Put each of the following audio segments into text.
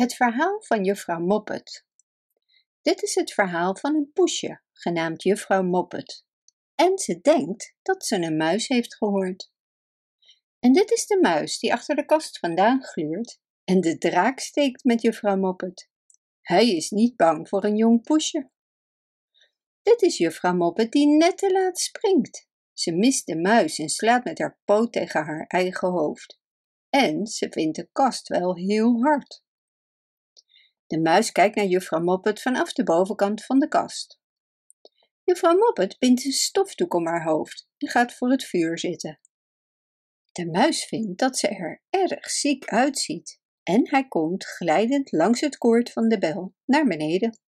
Het verhaal van juffrouw Moppet. Dit is het verhaal van een poesje, genaamd juffrouw Moppet. En ze denkt dat ze een muis heeft gehoord. En dit is de muis die achter de kast vandaan gluurt en de draak steekt met juffrouw Moppet. Hij is niet bang voor een jong poesje. Dit is juffrouw Moppet die net te laat springt. Ze mist de muis en slaat met haar poot tegen haar eigen hoofd. En ze vindt de kast wel heel hard. De muis kijkt naar juffrouw Moppet vanaf de bovenkant van de kast. Juffrouw Moppet bindt een stofdoek om haar hoofd en gaat voor het vuur zitten. De muis vindt dat ze er erg ziek uitziet en hij komt glijdend langs het koord van de bel naar beneden.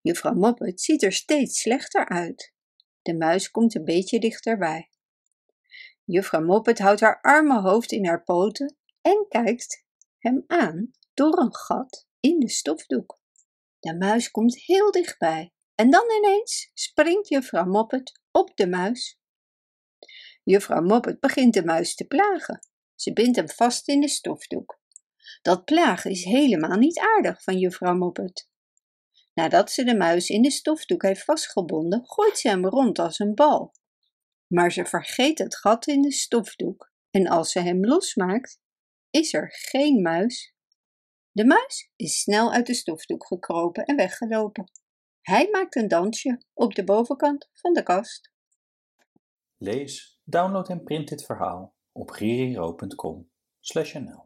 Juffrouw Moppet ziet er steeds slechter uit. De muis komt een beetje dichterbij. Juffrouw Moppet houdt haar arme hoofd in haar poten en kijkt hem aan door een gat in de stofdoek. De muis komt heel dichtbij en dan ineens springt juffrouw Moppet op de muis. Juffrouw Moppet begint de muis te plagen. Ze bindt hem vast in de stofdoek. Dat plagen is helemaal niet aardig van juffrouw Moppet. Nadat ze de muis in de stofdoek heeft vastgebonden, gooit ze hem rond als een bal. Maar ze vergeet het gat in de stofdoek en als ze hem losmaakt, is er geen muis. De muis is snel uit de stofdoek gekropen en weggelopen. Hij maakt een dansje op de bovenkant van de kast. Lees, download en print dit verhaal op ririro.com/nl